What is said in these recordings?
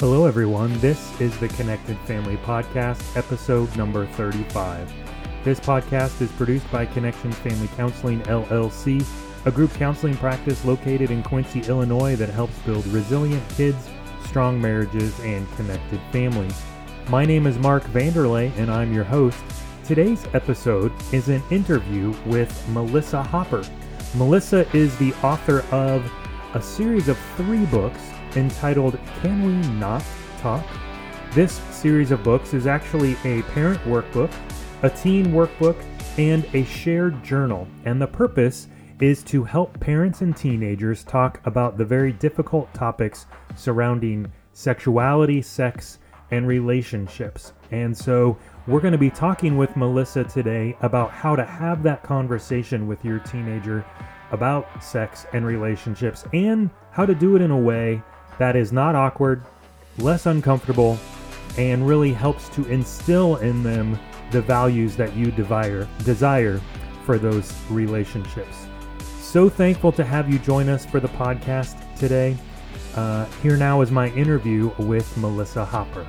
Hello, everyone. This is the Connected Family Podcast, episode number 35. This podcast is produced by Connection Family Counseling LLC, a group counseling practice located in Quincy, Illinois that helps build resilient kids, strong marriages, and connected families. My name is Mark Vander Ley, and I'm your host. Today's episode is an interview with Melissa Hopper. Melissa is the author of a series of three books entitled Can We Not Talk? This series of books is actually a parent workbook, a teen workbook, and a shared journal. And the purpose is to help parents and teenagers talk about the very difficult topics surrounding sexuality, sex, and relationships. And so we're going to be talking with Melissa today about how to have that conversation with your teenager about sex and relationships and how to do it in a way that is not awkward, less uncomfortable, and really helps to instill in them the values that you desire, desire for those relationships. So thankful to have you join us for the podcast today. Uh, here now is my interview with Melissa Hopper.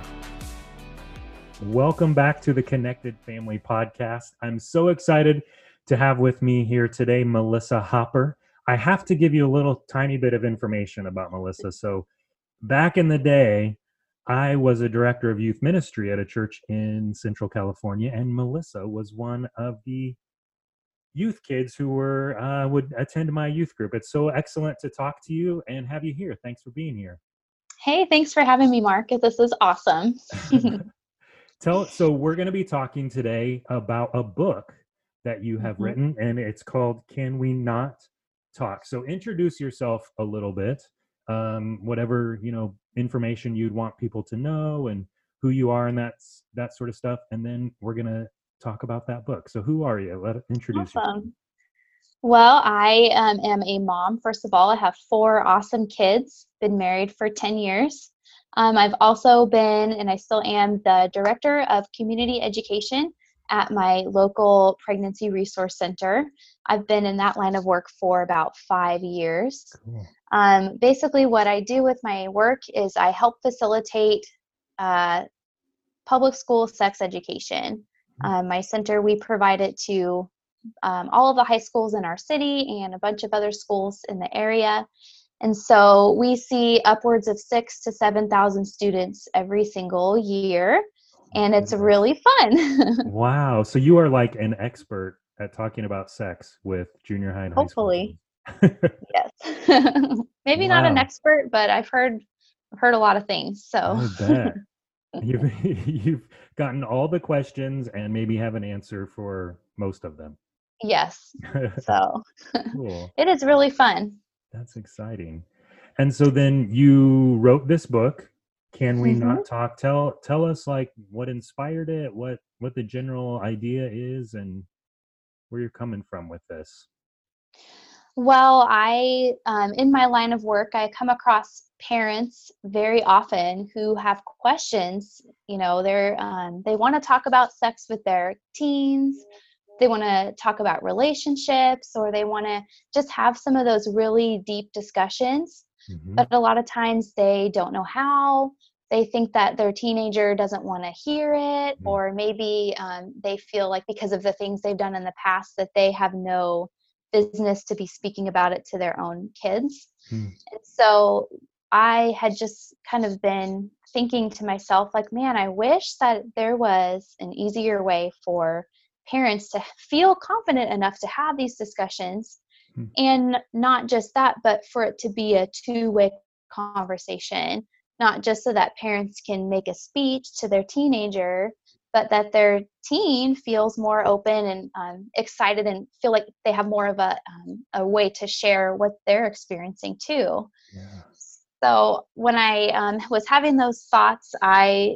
Welcome back to the Connected Family Podcast. I'm so excited to have with me here today Melissa Hopper. I have to give you a little tiny bit of information about Melissa. So, back in the day, I was a director of youth ministry at a church in Central California, and Melissa was one of the youth kids who were uh, would attend my youth group. It's so excellent to talk to you and have you here. Thanks for being here. Hey, thanks for having me, Mark. This is awesome. Tell so we're going to be talking today about a book that you have mm-hmm. written, and it's called "Can We Not Talk." So introduce yourself a little bit, um, whatever you know information you'd want people to know, and who you are, and that's that sort of stuff. And then we're going to talk about that book. So who are you? Let introduce awesome. you. Well, I um, am a mom. First of all, I have four awesome kids. Been married for ten years. Um, I've also been, and I still am, the director of community education at my local pregnancy resource center. I've been in that line of work for about five years. Cool. Um, basically, what I do with my work is I help facilitate uh, public school sex education. Mm-hmm. Um, my center, we provide it to um, all of the high schools in our city and a bunch of other schools in the area. And so we see upwards of six to 7,000 students every single year, and it's really fun. wow. So you are like an expert at talking about sex with junior high and high Hopefully. Yes. Maybe wow. not an expert, but I've heard I've heard a lot of things. So you've you've gotten all the questions and maybe have an answer for most of them. Yes. So cool. it is really fun. That's exciting. And so then you wrote this book. Can we mm-hmm. not talk? Tell tell us like what inspired it, what what the general idea is, and where you're coming from with this. Well, I um, in my line of work, I come across parents very often who have questions. You know, they're um, they want to talk about sex with their teens they want to talk about relationships or they want to just have some of those really deep discussions mm-hmm. but a lot of times they don't know how they think that their teenager doesn't want to hear it mm-hmm. or maybe um, they feel like because of the things they've done in the past that they have no business to be speaking about it to their own kids mm-hmm. and so i had just kind of been thinking to myself like man i wish that there was an easier way for parents to feel confident enough to have these discussions hmm. and not just that but for it to be a two-way conversation not just so that parents can make a speech to their teenager but that their teen feels more open and um, excited and feel like they have more of a, um, a way to share what they're experiencing too yeah. so when i um, was having those thoughts i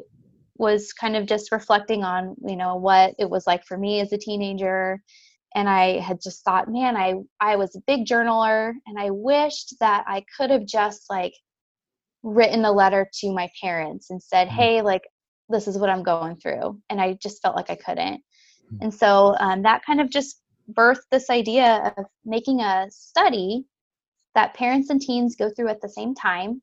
was kind of just reflecting on you know what it was like for me as a teenager and i had just thought man i i was a big journaler and i wished that i could have just like written a letter to my parents and said mm-hmm. hey like this is what i'm going through and i just felt like i couldn't mm-hmm. and so um, that kind of just birthed this idea of making a study that parents and teens go through at the same time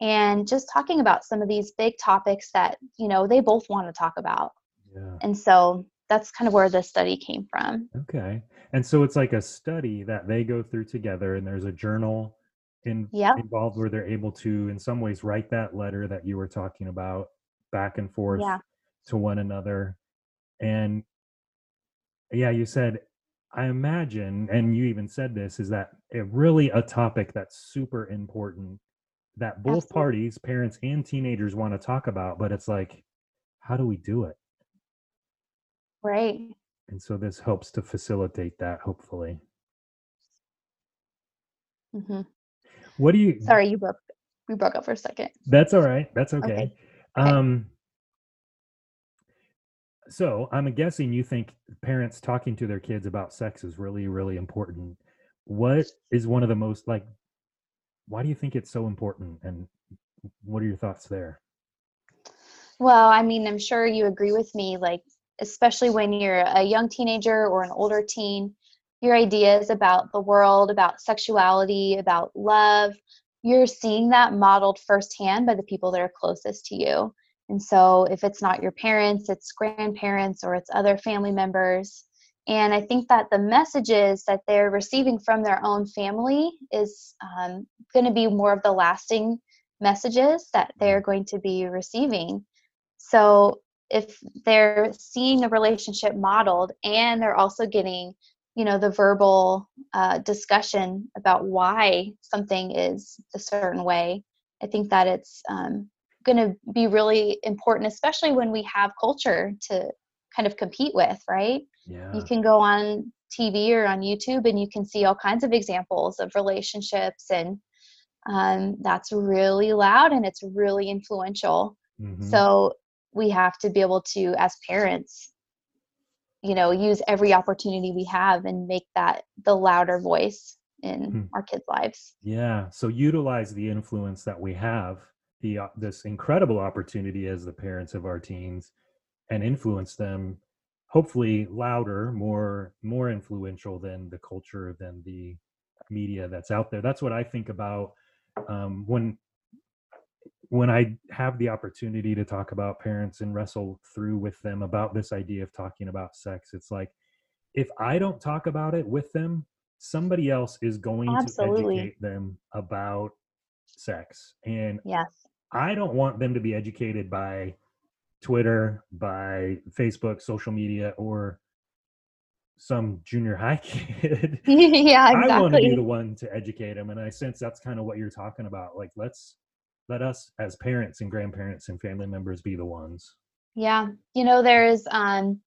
and just talking about some of these big topics that you know they both want to talk about Yeah. and so that's kind of where this study came from Okay. And so it's like a study that they go through together, and there's a journal in, Yep. involved where they're able to, in some ways, write that letter that you were talking about back and forth Yeah. to one another. And yeah, you said, I imagine, and you even said this, is that it really a topic that's super important that both Absolutely. parties, parents and teenagers, want to talk about, but it's like, how do we do it? right And so this helps to facilitate that, hopefully. hmm What do you? sorry you broke we broke up for a second That's all right. That's okay. Okay. Um. So I'm guessing you think parents talking to their kids about sex is really, really important. What is one of the most like? Why do you think it's so important? And what are your thoughts there? Well, I mean, I'm sure you agree with me, like, especially when you're a young teenager or an older teen, your ideas about the world, about sexuality, about love, you're seeing that modeled firsthand by the people that are closest to you. And so, if it's not your parents, it's grandparents or it's other family members. And I think that the messages that they're receiving from their own family is um, going to be more of the lasting messages that they're going to be receiving. So if they're seeing the relationship modeled and they're also getting, you know, the verbal uh, discussion about why something is a certain way, I think that it's um, going to be really important, especially when we have culture to kind of compete with, right? Yeah. You can go on TV or on YouTube and you can see all kinds of examples of relationships, and um, that's really loud and it's really influential. Mhm. So we have to be able to, as parents, you know, use every opportunity we have and make that the louder voice in Hmm. our kids' lives. Yeah. So utilize the influence that we have, the uh, this incredible opportunity as the parents of our teens, and influence them. Hopefully, louder, more more influential than the culture, than the media that's out there. That's what I think about um, when when I have the opportunity to talk about parents and wrestle through with them about this idea of talking about sex. It's like if I don't talk about it with them, somebody else is going Absolutely. to educate them about sex. And Yes. I don't want them to be educated by Twitter, by Facebook, social media, or some junior high kid. yeah, I want to be the one to educate them. And I sense that's kind of what you're talking about. Like, let's let us as parents and grandparents and family members be the ones. Yeah. You know, there's um,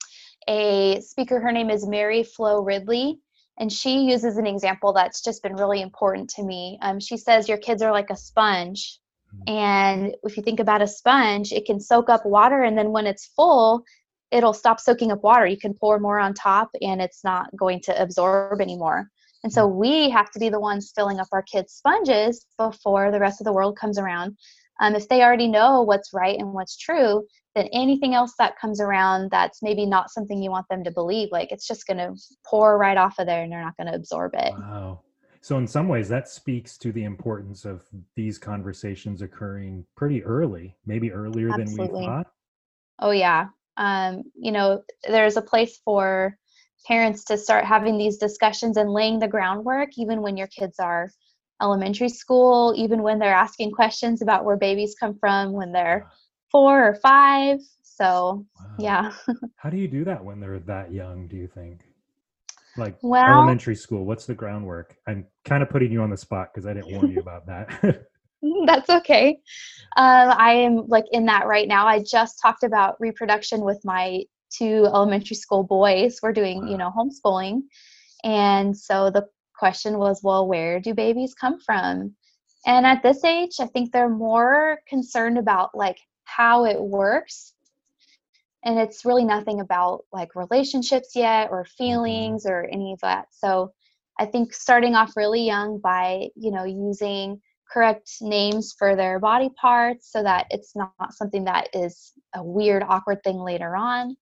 a speaker, her name is Mary Flo Ridley, and she uses an example that's just been really important to me. Um, she says, Your kids are like a sponge. And if you think about a sponge, it can soak up water, and then when it's full, it'll stop soaking up water. You can pour more on top, and it's not going to absorb anymore. And so we have to be the ones filling up our kids' sponges before the rest of the world comes around. Um, if they already know what's right and what's true, then anything else that comes around that's maybe not something you want them to believe, like it's just going to pour right off of there and they're not going to absorb it. Wow. So, in some ways, that speaks to the importance of these conversations occurring pretty early, maybe earlier than we thought. Oh, yeah. Um, you know, there's a place for parents to start having these discussions and laying the groundwork, even when your kids are elementary school, even when they're asking questions about where babies come from when they're four or five. So, Wow. yeah. How do you do that when they're that young, do you think? Like Well- elementary school, what's the groundwork? I'm kind of putting you on the spot because I didn't warn you about that. That's okay. Um, I am like in that right now. I just talked about reproduction with my two elementary school boys. We're doing, you know, homeschooling. And so the question was, well, where do babies come from? And at this age, I think they're more concerned about like how it works. And it's really nothing about like relationships yet or mm-hmm. feelings or any of that. So I think starting off really young by, you know, using correct names for their body parts so that it's not something that is a weird, awkward thing later on.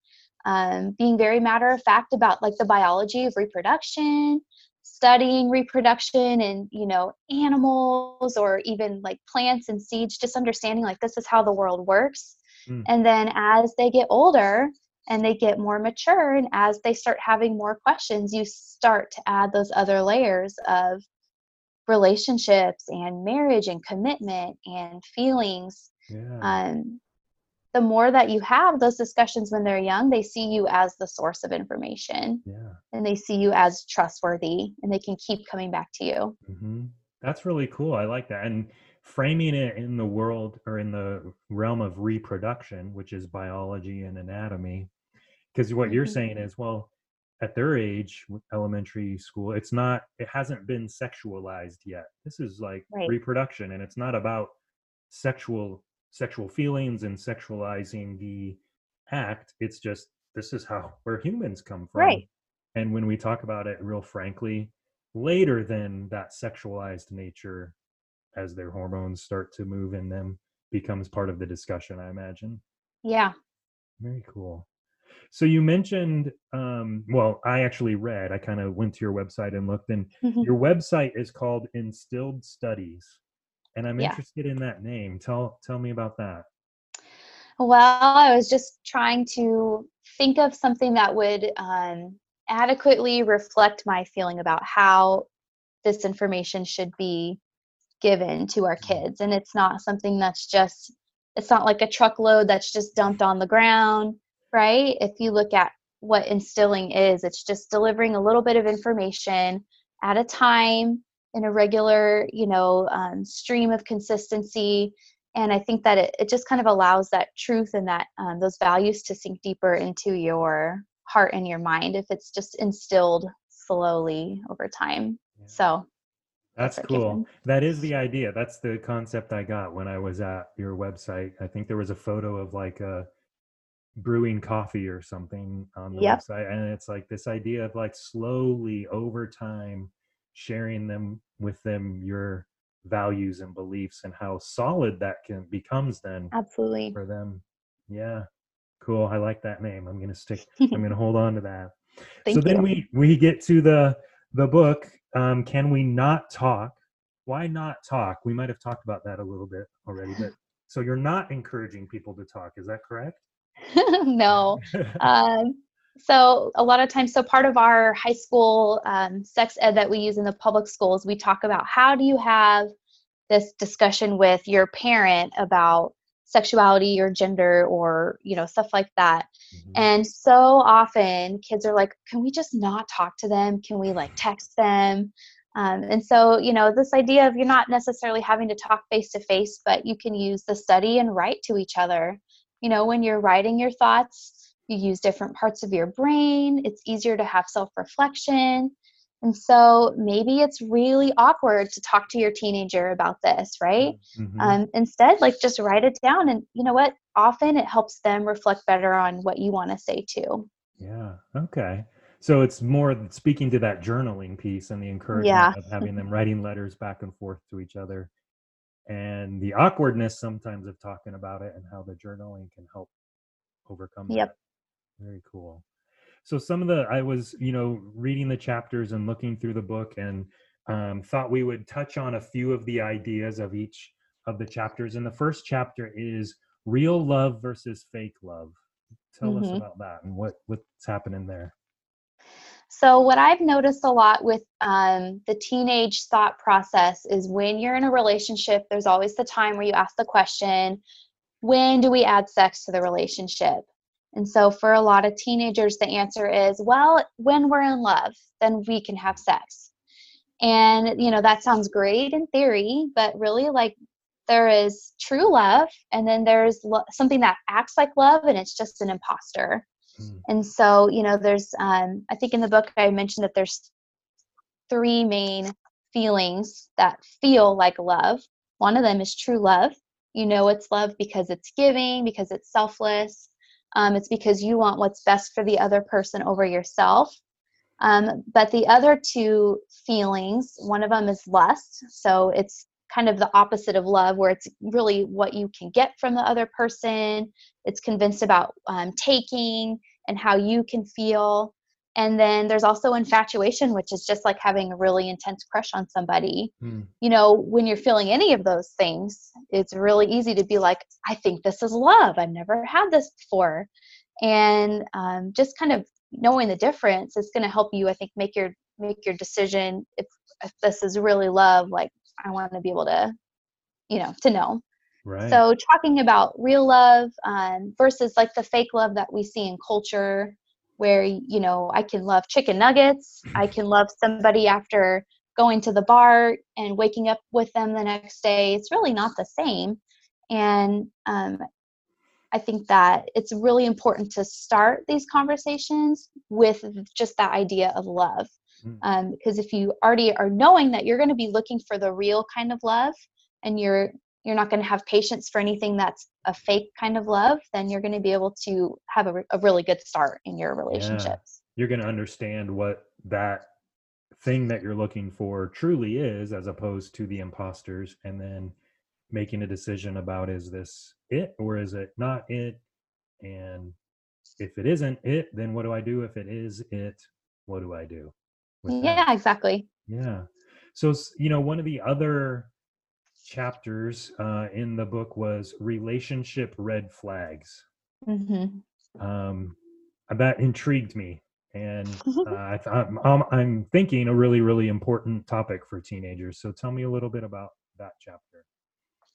Um, being very matter of fact about like the biology of reproduction. studying reproduction and you know animals or even like plants and seeds just understanding like this is how the world works mm. and then as they get older and they get more mature and as they start having more questions you start to add those other layers of relationships and marriage and commitment and feelings yeah. um, the more that you have those discussions when they're young they see you as the source of information yeah. and they see you as trustworthy and they can keep coming back to you mm-hmm. that's really cool i like that and framing it in the world or in the realm of reproduction which is biology and anatomy because what you're mm-hmm. saying is well at their age elementary school it's not it hasn't been sexualized yet this is like right. reproduction and it's not about sexual sexual feelings and sexualizing the act it's just this is how where humans come from. Right. And when we talk about it real frankly later than that sexualized nature as their hormones start to move in them becomes part of the discussion i imagine. Yeah. Very cool. So you mentioned, um, well, I actually read, I kind of went to your website and looked, and mm-hmm. your website is called Instilled Studies. And I'm yeah. interested in that name. Tell tell me about that. Well, I was just trying to think of something that would um, adequately reflect my feeling about how this information should be given to our mm-hmm. kids. And it's not something that's just, it's not like a truckload that's just dumped on the ground right? If you look at what instilling is, it's just delivering a little bit of information at a time in a regular, you know, um, stream of consistency. And I think that it, it just kind of allows that truth and that um, those values to sink deeper into your heart and your mind if it's just instilled slowly over time. Yeah. So that's cool. That is the idea. That's the concept I got when I was at your website. I think there was a photo of like a brewing coffee or something on the yep. website and it's like this idea of like slowly over time sharing them with them your values and beliefs and how solid that can becomes then absolutely. for them. Yeah. Cool i like that name i'm gonna stick i'm gonna hold on to that. Thank so then we we get to the the book um can we not talk? Why not talk? We might have talked about that a little bit already but so you're not encouraging people to talk is that correct? No. um, so a lot of times, so part of our high school um, sex ed that we use in the public schools, we talk about how do you have this discussion with your parent about sexuality or gender or you know stuff like that. Mm-hmm. and so often kids are like can we just not talk to them? Can we like text them? Um, and so you know this idea of you're not necessarily having to talk face to face but you can use the study and write to each other. You know when you're writing your thoughts you use different parts of your brain it's easier to have self-reflection and so maybe it's really awkward to talk to your teenager about this right mm-hmm. um, instead like just write it down and you know what often it helps them reflect better on what you want to say too yeah okay so it's more speaking to that journaling piece and the encouragement yeah. of having them writing letters back and forth to each other and the awkwardness sometimes of talking about it and how the journaling can help overcome yep that. Very cool so some of the i was you know reading the chapters and looking through the book and um, thought we would touch on a few of the ideas of each of the chapters and the first chapter is real love versus fake love tell mm-hmm. us about that and what what's happening there so, what I've noticed a lot with um, the teenage thought process is when you're in a relationship, there's always the time where you ask the question, when do we add sex to the relationship? And so, for a lot of teenagers, the answer is, well, when we're in love, then we can have sex. And, you know, that sounds great in theory, but really, like, there is true love, and then there's lo- something that acts like love, and it's just an imposter. Mm. And so, you know, there's, um, I think in the book I mentioned that there's three main feelings that feel like love. One of them is true love. You know it's love because it's giving, because it's selfless. Um, it's because you want what's best for the other person over yourself. Um, but the other two feelings, one of them is lust. So it's kind of the opposite of love, where it's really what you can get from the other person. It's convinced about um, taking and how you can feel. And then there's also infatuation which is just like having a really intense crush on somebody Hmm. you know when you're feeling any of those things it's really easy to be like i think this is love i've never had this before and um, just kind of knowing the difference is going to help you i think make your make your decision if, if this is really love like i want to be able to you know to know Right. so talking about real love um, versus like the fake love that we see in culture, where you know I can love chicken nuggets, I can love somebody after going to the bar and waking up with them the next day. It's really not the same, and um, I think that it's really important to start these conversations with just that idea of love. Mm. Um, because if you already are knowing that you're going to be looking for the real kind of love and you're you're not going to have patience for anything that's a fake kind of love, then you're going to be able to have a, a really good start in your relationships. you're going to understand what that thing that you're looking for truly is as opposed to the imposters and then making a decision about is this it or is it not it and if it isn't it then what do i do if it is it what do i do with that? Yeah, exactly. yeah so you know one of the other chapters uh, in the book was relationship red flags hmm um, that intrigued me and uh, I th- I'm, I'm, I'm thinking a really really important topic for teenagers so tell me a little bit about that chapter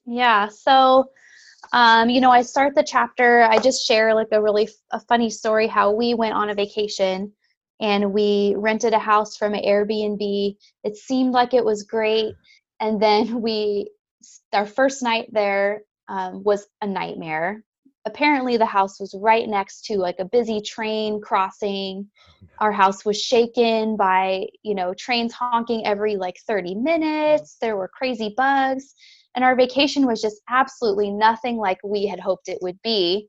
Yeah. So, um, you know, I start the chapter. I just share like a really f- a funny story how we went on a vacation and we rented a house from an Airbnb. It seemed like it was great, and then we our first night there um, was a nightmare. Apparently, the house was right next to like a busy train crossing. Our house was shaken by you know trains honking every like 30 minutes. There were crazy bugs. And our vacation was just absolutely nothing like we had hoped it would be.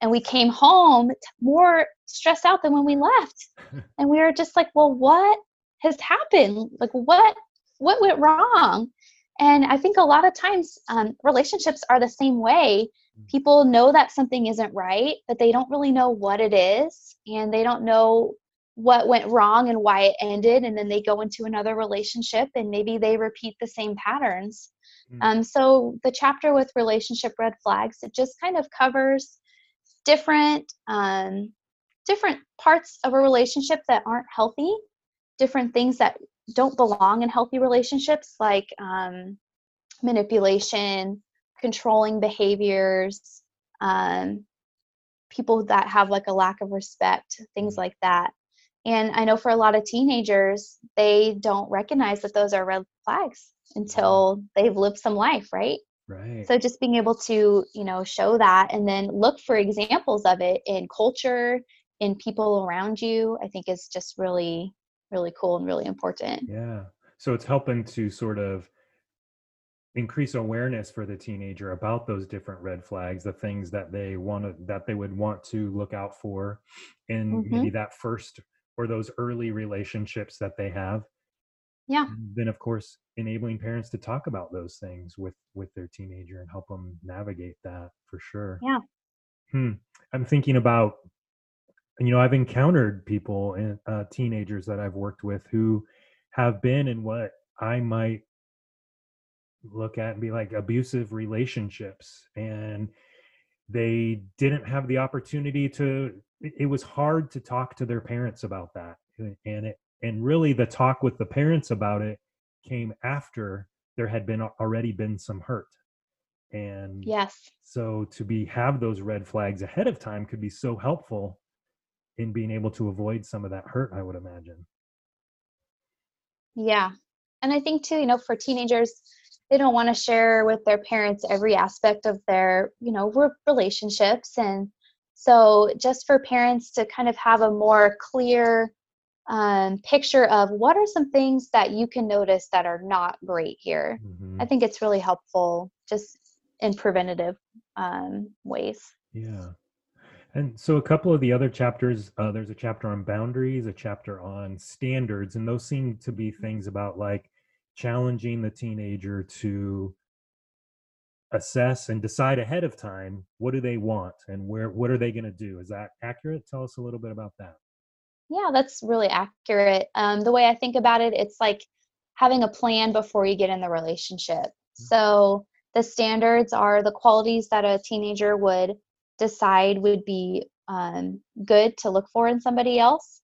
And we came home more stressed out than when we left. And we were just like well what has happened? Like what what went wrong and i think a lot of times um, relationships are the same way. People know that something isn't right but they don't really know what it is and they don't know what went wrong and why it ended and then they go into another relationship and maybe they repeat the same patterns. Mm. um, so the chapter with relationship red flags it just kind of covers different um, different parts of a relationship that aren't healthy different things that don't belong in healthy relationships like um, manipulation controlling behaviors um, people that have like a lack of respect things Mhm. like that. And i know for a lot of teenagers they don't recognize that those are red flags until they've lived some life right? Right. So just being able to you know show that and then look for examples of it in culture in people around you i think is just really really cool and really important yeah so it's helping to sort of increase awareness for the teenager about those different red flags the things that they want to that they would want to look out for in maybe that first or those early relationships that they have Yeah. And then of course enabling parents to talk about those things with with their teenager and help them navigate that for sure Yeah. hmm. i'm thinking about you know i've encountered people and uh, teenagers that i've worked with who have been in what i might look at and be like abusive relationships and they didn't have the opportunity to it it was hard to talk to their parents about that and it and really the talk with the parents about it came after there had been already been some hurt and yes. so to be have those red flags ahead of time could be so helpful in being able to avoid some of that hurt i would imagine Yeah. And I think too, you know, for teenagers, they don't want to share with their parents every aspect of their, you know, relationships. And so just for parents to kind of have a more clear um, picture of what are some things that you can notice that are not great here. Mhm. I think it's really helpful just in preventative um, ways. Yeah. And so a couple of the other chapters, uh, there's a chapter on boundaries, a chapter on standards, and those seem to be things about like challenging the teenager to assess and decide ahead of time what do they want and where what are they going to do. Is that accurate? Tell us a little bit about that. Yeah, that's really accurate. Um, the way I think about it, it's like having a plan before you get in the relationship. Mm. So the standards are the qualities that a teenager would decide would be um, good to look for in somebody else.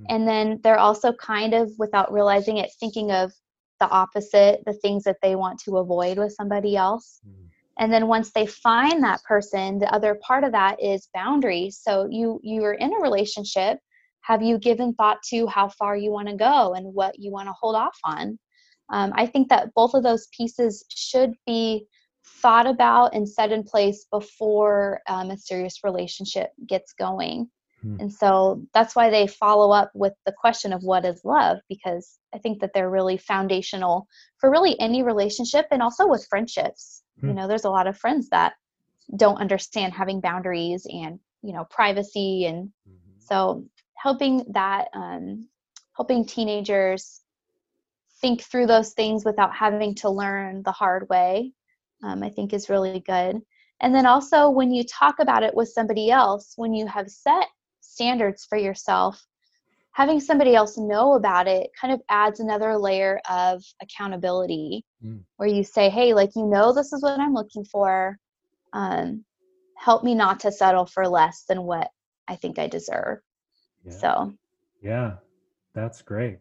Mm. And then they're also kind of, without realizing it, thinking of the opposite, the things that they want to avoid with somebody else. Mm. And then once they find that person, the other part of that is boundaries. So you you are in a relationship. Have you given thought to how far you want to go and what you want to hold off on? Um, I think that both of those pieces should be thought about and set in place before um, a serious relationship gets going. Hmm. And so that's why they follow up with the question of what is love, because I think that they're really foundational for really any relationship and also with friendships. You Hmm. know, there's a lot of friends that don't understand having boundaries and, you know, privacy. And Mhm. so helping that, um, helping teenagers think through those things without having to learn the hard way, um, I think is really good. And then also, when you talk about it with somebody else, when you have set standards for yourself, having somebody else know about it kind of adds another layer of accountability Mm. where you say, hey, like, you know, this is what I'm looking for. Um, help me not to settle for less than what I think I deserve. Yeah. So, Yeah, that's great.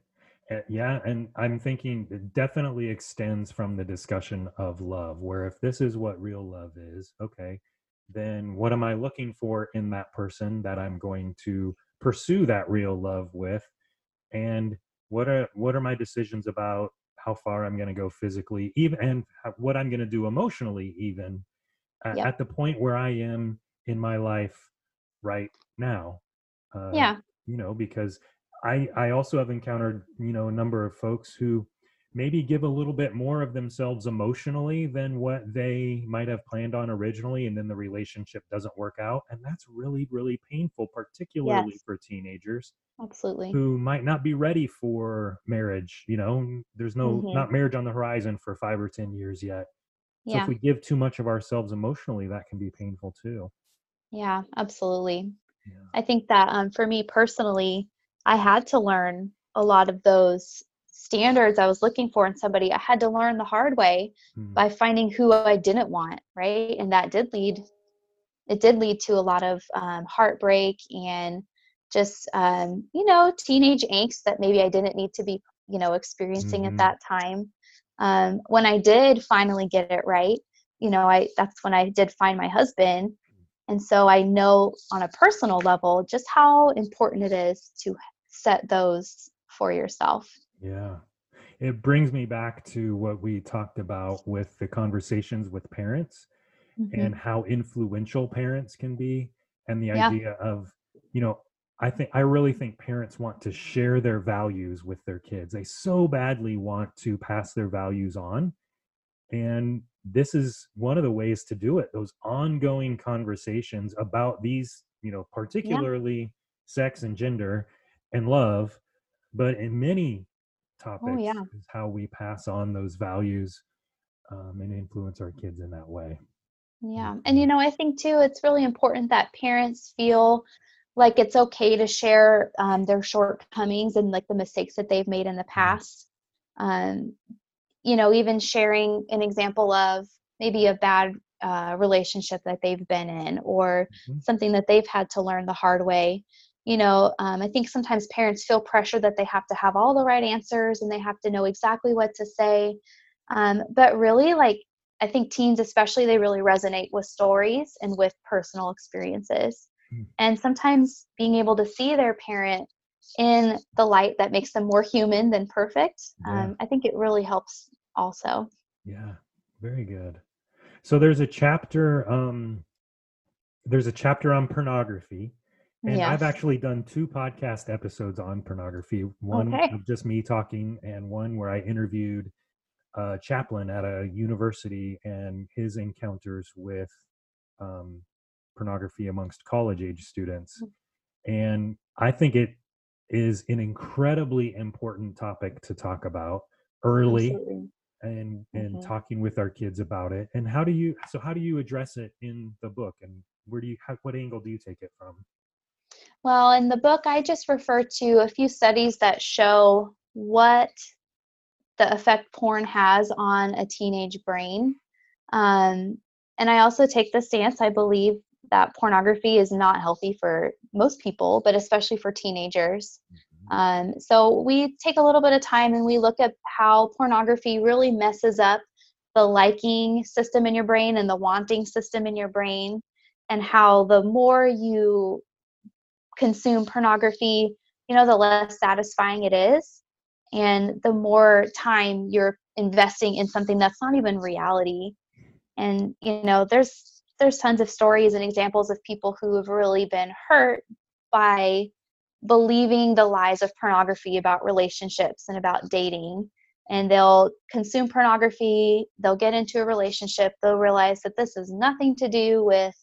Uh, yeah, and I'm thinking it definitely extends from the discussion of love, where if this is what real love is, okay, then what am I looking for in that person that I'm going to pursue that real love with? And what are what are my decisions about how far I'm going to go physically, even and what I'm going to do emotionally, even at the point where I am in my life right now. Uh, yeah, you know because i i also have encountered you know a number of folks who maybe give a little bit more of themselves emotionally than what they might have planned on originally and then the relationship doesn't work out and that's really really painful particularly Yes. for teenagers absolutely. who might not be ready for marriage you know there's no Mhm. not marriage on the horizon for 5 or 10 years yet so Yeah, if we give too much of ourselves emotionally that can be painful too yeah, absolutely. yeah I think that um, for me personally, I had to learn a lot of those standards I was looking for in somebody. I had to learn the hard way Hmm. by finding who I didn't want, right? And that did lead, it did lead to a lot of um, heartbreak and just, um, you know, teenage angst that maybe I didn't need to be, you know, experiencing Mhm. at that time. Um, when I did finally get it right, you know, I that's when I did find my husband and so I know on a personal level just how important it is to set those for yourself. Yeah. It brings me back to what we talked about with the conversations with parents and Mhm. how influential parents can be and the Yeah. idea of, you know, I think I really think parents want to share their values with their kids. They so badly want to pass their values on. And this is one of the ways to do it. Those ongoing conversations about these, you know, particularly sex and gender and love, but in many topics Oh, yeah. is how we pass on those values um, and influence our kids in that way. Yeah. And you know, I think too, it's really important that parents feel like it's okay to share um, their shortcomings and like the mistakes that they've made in the past. Um, you know, even sharing an example of maybe a bad uh, relationship that they've been in or Mhm. something that they've had to learn the hard way. You know, um, I think sometimes parents feel pressure that they have to have all the right answers and they have to know exactly what to say. Um, but really, like, I think teens, especially, they really resonate with stories and with personal experiences. Mm. And sometimes being able to see their parent in the light that makes them more human than perfect, Yeah. um, I think it really helps also. Yeah, very good. So there's a chapter um there's a chapter on pornography and I've actually done two podcast episodes on pornography, one Okay. of just me talking and one where I interviewed a chaplain at a university and his encounters with um, pornography amongst college age students. And I think it is an incredibly important topic to talk about early Absolutely. And and Mhm. talking with our kids about it and how do you so how do you address it in the book and where do you how, what angle do you take it from Well, in the book, I just refer to a few studies that show what the effect porn has on a teenage brain. Um, and I also take the stance I believe that pornography is not healthy for most people, but especially for teenagers. Mm-hmm. Um, so we take a little bit of time and we look at how pornography really messes up the liking system in your brain and the wanting system in your brain, and how the more you consume pornography, you know, the less satisfying it is. And the more time you're investing in something that's not even reality. And, you know, there's there's tons of stories and examples of people who have really been hurt by believing the lies of pornography about relationships and about dating. And they'll consume pornography they'll get into a relationship they'll realize that this has nothing to do with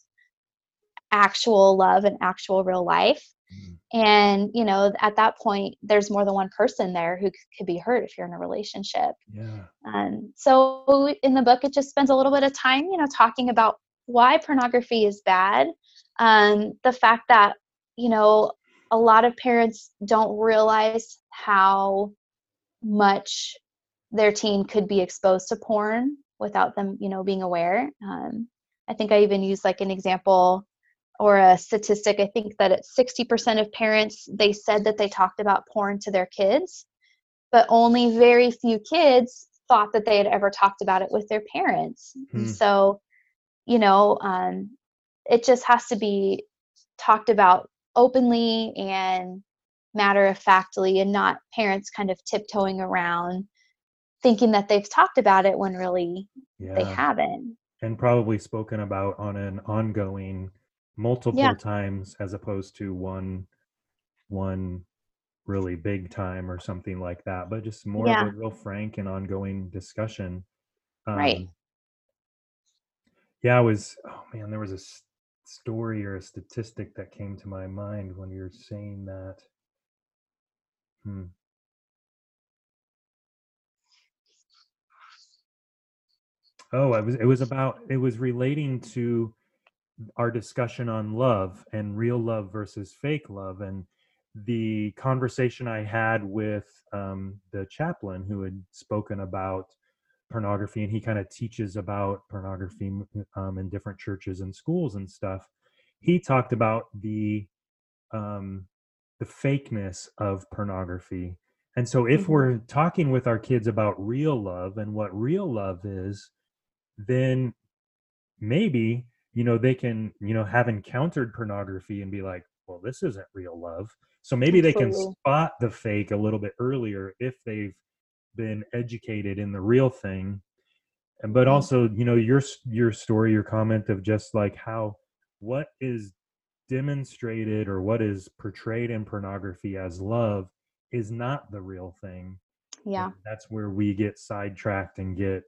actual love and actual real life. Mm. and you know at that point there's more than one person there who could be hurt if you're in a relationship. Yeah. And so in the book it just spends a little bit of time you know talking about why pornography is bad. Um, the fact that you know a lot of parents don't realize how much their teen could be exposed to porn without them you know being aware. Um, i think i even used like an example or a statistic. I think that it's 60% of parents they said that they talked about porn to their kids but only very few kids thought that they had ever talked about it with their parents. Hmm. so you know um, it just has to be talked about openly and matter of factly and not parents kind of tiptoeing around thinking that they've talked about it when really yeah. they haven't and probably spoken about on an ongoing multiple yeah. times as opposed to one one really big time or something like that but just more yeah. of a real frank and ongoing discussion um, right yeah, I was. Oh man, there was a story or a statistic that came to my mind when you're saying that. Hmm. Oh, it was. It was about. It was relating to our discussion on love and real love versus fake love, and the conversation I had with um, the chaplain who had spoken about pornography and he kind of teaches about pornography um, in different churches and schools and stuff he talked about the um, the fakeness of pornography and so if mm-hmm. we're talking with our kids about real love and what real love is then maybe you know they can you know have encountered pornography and be like well this isn't real love so maybe Absolutely. they can spot the fake a little bit earlier if they've been educated in the real thing and but mm-hmm. also you know your your story your comment of just like how what is demonstrated or what is portrayed in pornography as love is not the real thing yeah. and that's where we get sidetracked and get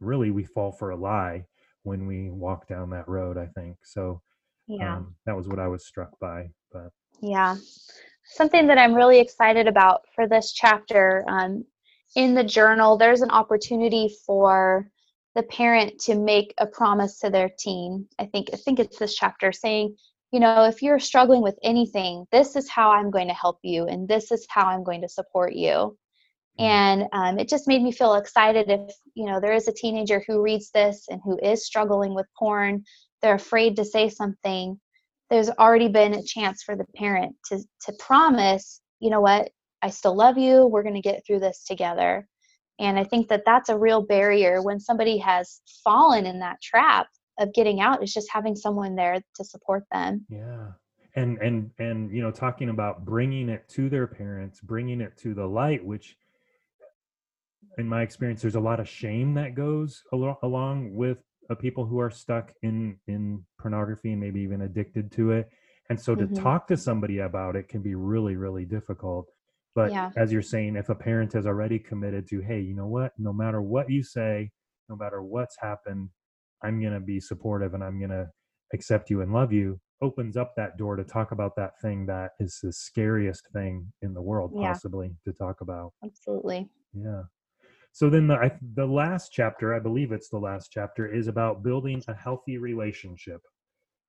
really we fall for a lie when we walk down that road i think. So yeah. um, that was what i was struck by but yeah something that I'm really excited about for this chapter. Um, in the journal, there's an opportunity for the parent to make a promise to their teen. I think I think it's this chapter saying, you know, if you're struggling with anything, this is how I'm going to help you, and this is how I'm going to support you. Mm-hmm. And um, it just made me feel excited if you know there is a teenager who reads this and who is struggling with porn, they're afraid to say something there's already been a chance for the parent to to promise you know what? I still love you. We're going to get through this together. And i think that that's a real barrier when somebody has fallen in that trap of getting out is just having someone there to support them. Yeah. And and and you know talking about bringing it to their parents bringing it to the light which in my experience there's a lot of shame that goes along with of people who are stuck in in pornography and maybe even addicted to it and so to mm-hmm. talk to somebody about it can be really really difficult but yeah. as you're saying if a parent has already committed to hey you know what no matter what you say no matter what's happened i'm going to be supportive and i'm going to accept you and love you opens up that door to talk about that thing that is the scariest thing in the world yeah. possibly to talk about absolutely yeah so then the I, the last chapter, I believe it's the last chapter, is about building a healthy relationship.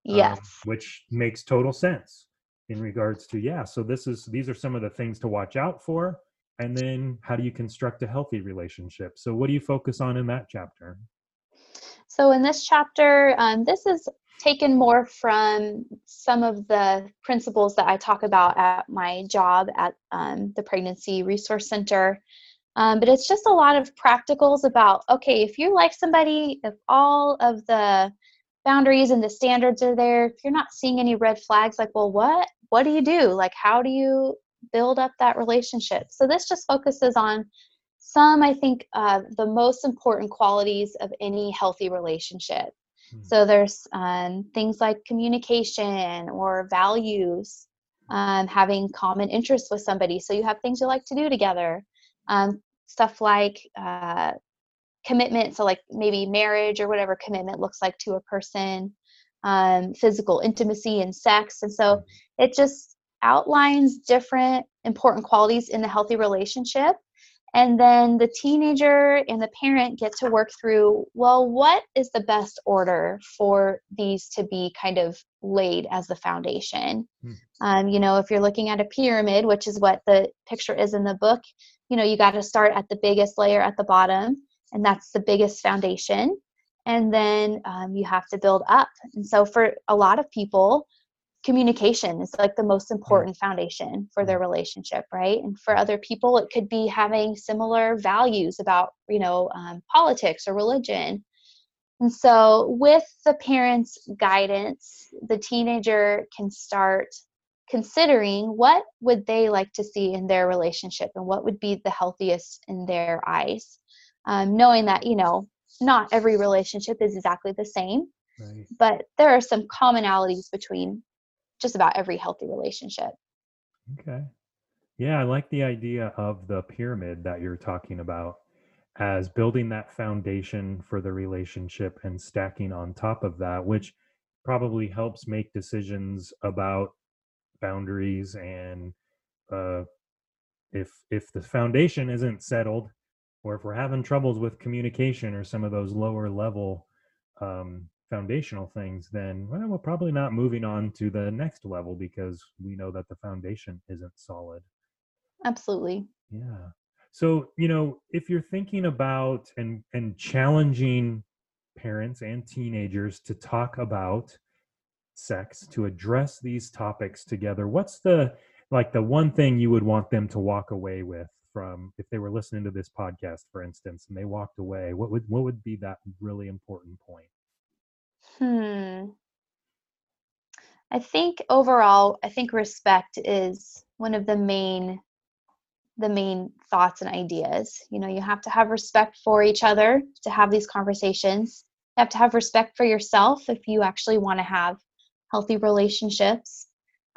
Um, yes, um, which makes total sense. in regards to yeah so this is these are some of the things to watch out for and then how do you construct a healthy relationship so what do you focus on in that chapter so in this chapter um, this is taken more from some of the principles that i talk about at my job at um, the pregnancy resource center um, but it's just a lot of practicals about okay if you like somebody if all of the boundaries and the standards are there if you're not seeing any red flags like well what what do you do? Like how do you build up that relationship? So this just focuses on some i think uh, the most important qualities of any healthy relationship. Hmm. so there's um, things like communication or values um, having common interests with somebody. So you have things you like to do together um, stuff like uh, commitment so like maybe marriage or whatever commitment looks like to a person um, physical intimacy and sex and so mm-hmm. it just outlines different important qualities in a healthy relationship and then the teenager and the parent get to work through well what is the best order for these to be kind of laid as the foundation? Hmm. um, you know if you're looking at a pyramid which is what the picture is in the book you know you got to start at the biggest layer at the bottom and that's the biggest foundation. And then um, you have to build up. And so for a lot of people communication is like the most important foundation for their relationship right? And for other people it could be having similar values about you know um, politics or religion. And so with the parents guidance the teenager can start considering what would they like to see in their relationship and what would be the healthiest in their eyes um, knowing that you know not every relationship is exactly the same right. but there are some commonalities between just about every healthy relationship. Okay. Yeah i like the idea of the pyramid that you're talking about as building that foundation for the relationship and stacking on top of that which probably helps make decisions about boundaries and uh, if if the foundation isn't settled or if we're having troubles with communication or some of those lower level um, foundational things, then well, we're probably not moving on to the next level because we know that the foundation isn't solid. Absolutely. Yeah. So, you know, if you're thinking about and and challenging parents and teenagers to talk about sex, to address these topics together, what's the like the one thing you would want them to walk away with from if they were listening to this podcast for instance and they walked away what would what would be that really important point hmm. I think overall i think respect is one of the main the main thoughts and ideas. You know you have to have respect for each other to have these conversations. You have to have respect for yourself if you actually want to have healthy relationships.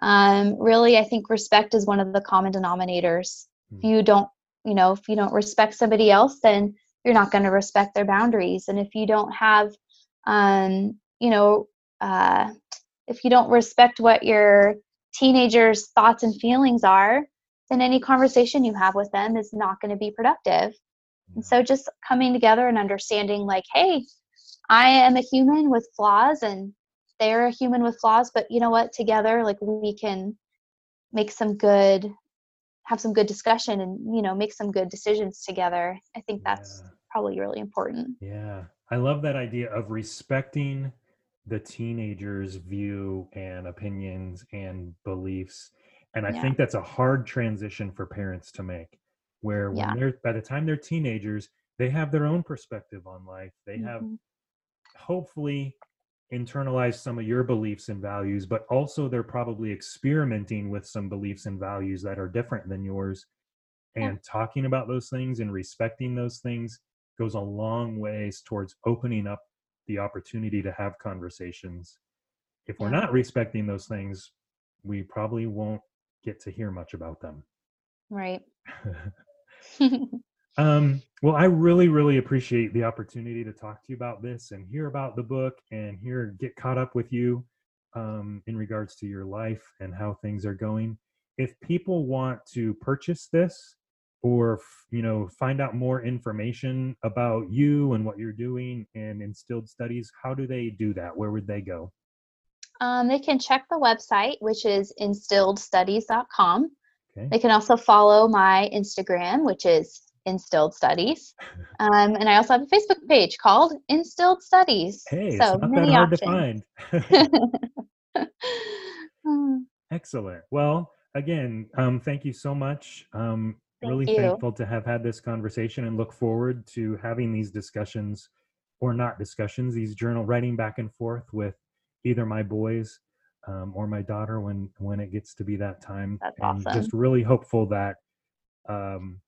Um, really i think respect is one of the common denominators. If you don't you know if you don't respect somebody else then you're not going to respect their boundaries. And if you don't have um you know uh if you don't respect what your teenagers thoughts and feelings are then any conversation you have with them is not going to be productive. And so just coming together and understanding like hey i am a human with flaws and they're a human with flaws but you know what? Together like we can make some good have some good discussion and you know make some good decisions together. I think that's yeah. probably really important. Yeah. I love that idea of respecting the teenagers view and opinions and beliefs and i yeah. think that's a hard transition for parents to make where when yeah. they're by the time they're teenagers they have their own perspective on life they mm-hmm. have hopefully internalized some of your beliefs and values, but also they're probably experimenting with some beliefs and values that are different than yours. And yeah. talking about those things and respecting those things goes a long ways towards opening up the opportunity to have conversations. If we're not respecting those things, we probably won't get to hear much about them. Right. Um, well, I really, really appreciate the opportunity to talk to you about this and hear about the book and hear get caught up with you um, in regards to your life and how things are going. If people want to purchase this or you know find out more information about you and what you're doing and instilled studies, how do they do that? Where would they go? Um, they can check the website, which is instilledstudies.com. Okay. They can also follow my Instagram, which is Instilled Studies. Um, and I also have a Facebook page called Instilled Studies. Hey, so it's not that many hard options. to find. Excellent. Well, again, um, thank you so much. Thank really you. thankful to have had this conversation and look forward to having these discussions or not discussions, these journal writing back and forth with either my boys um, or my daughter when when it gets to be that time. That's and awesome. just really hopeful that um,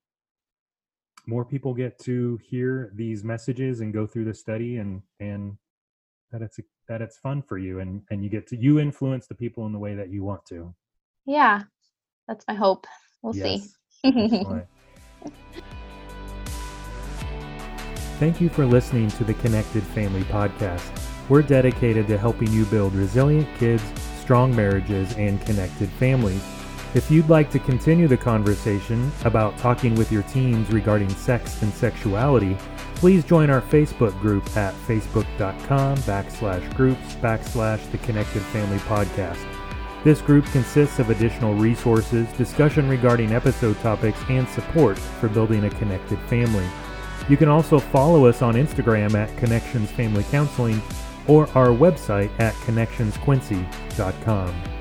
more people get to hear these messages and go through the study and and that it's that it's fun for you and and you get to you influence the people in the way that you want to. yeah, that's my hope. We'll Yes. see. Thank you for listening to the Connected Family Podcast. We're dedicated to helping you build resilient kids, strong marriages, and connected families. If you'd like to continue the conversation about talking with your teens regarding sex and sexuality, please join our Facebook group at facebook.com backslash groups backslash the Connected Family Podcast. This group consists of additional resources, discussion regarding episode topics, and support for building a connected family. You can also follow us on Instagram at Connections Family Counseling or our website at connectionsquincy.com.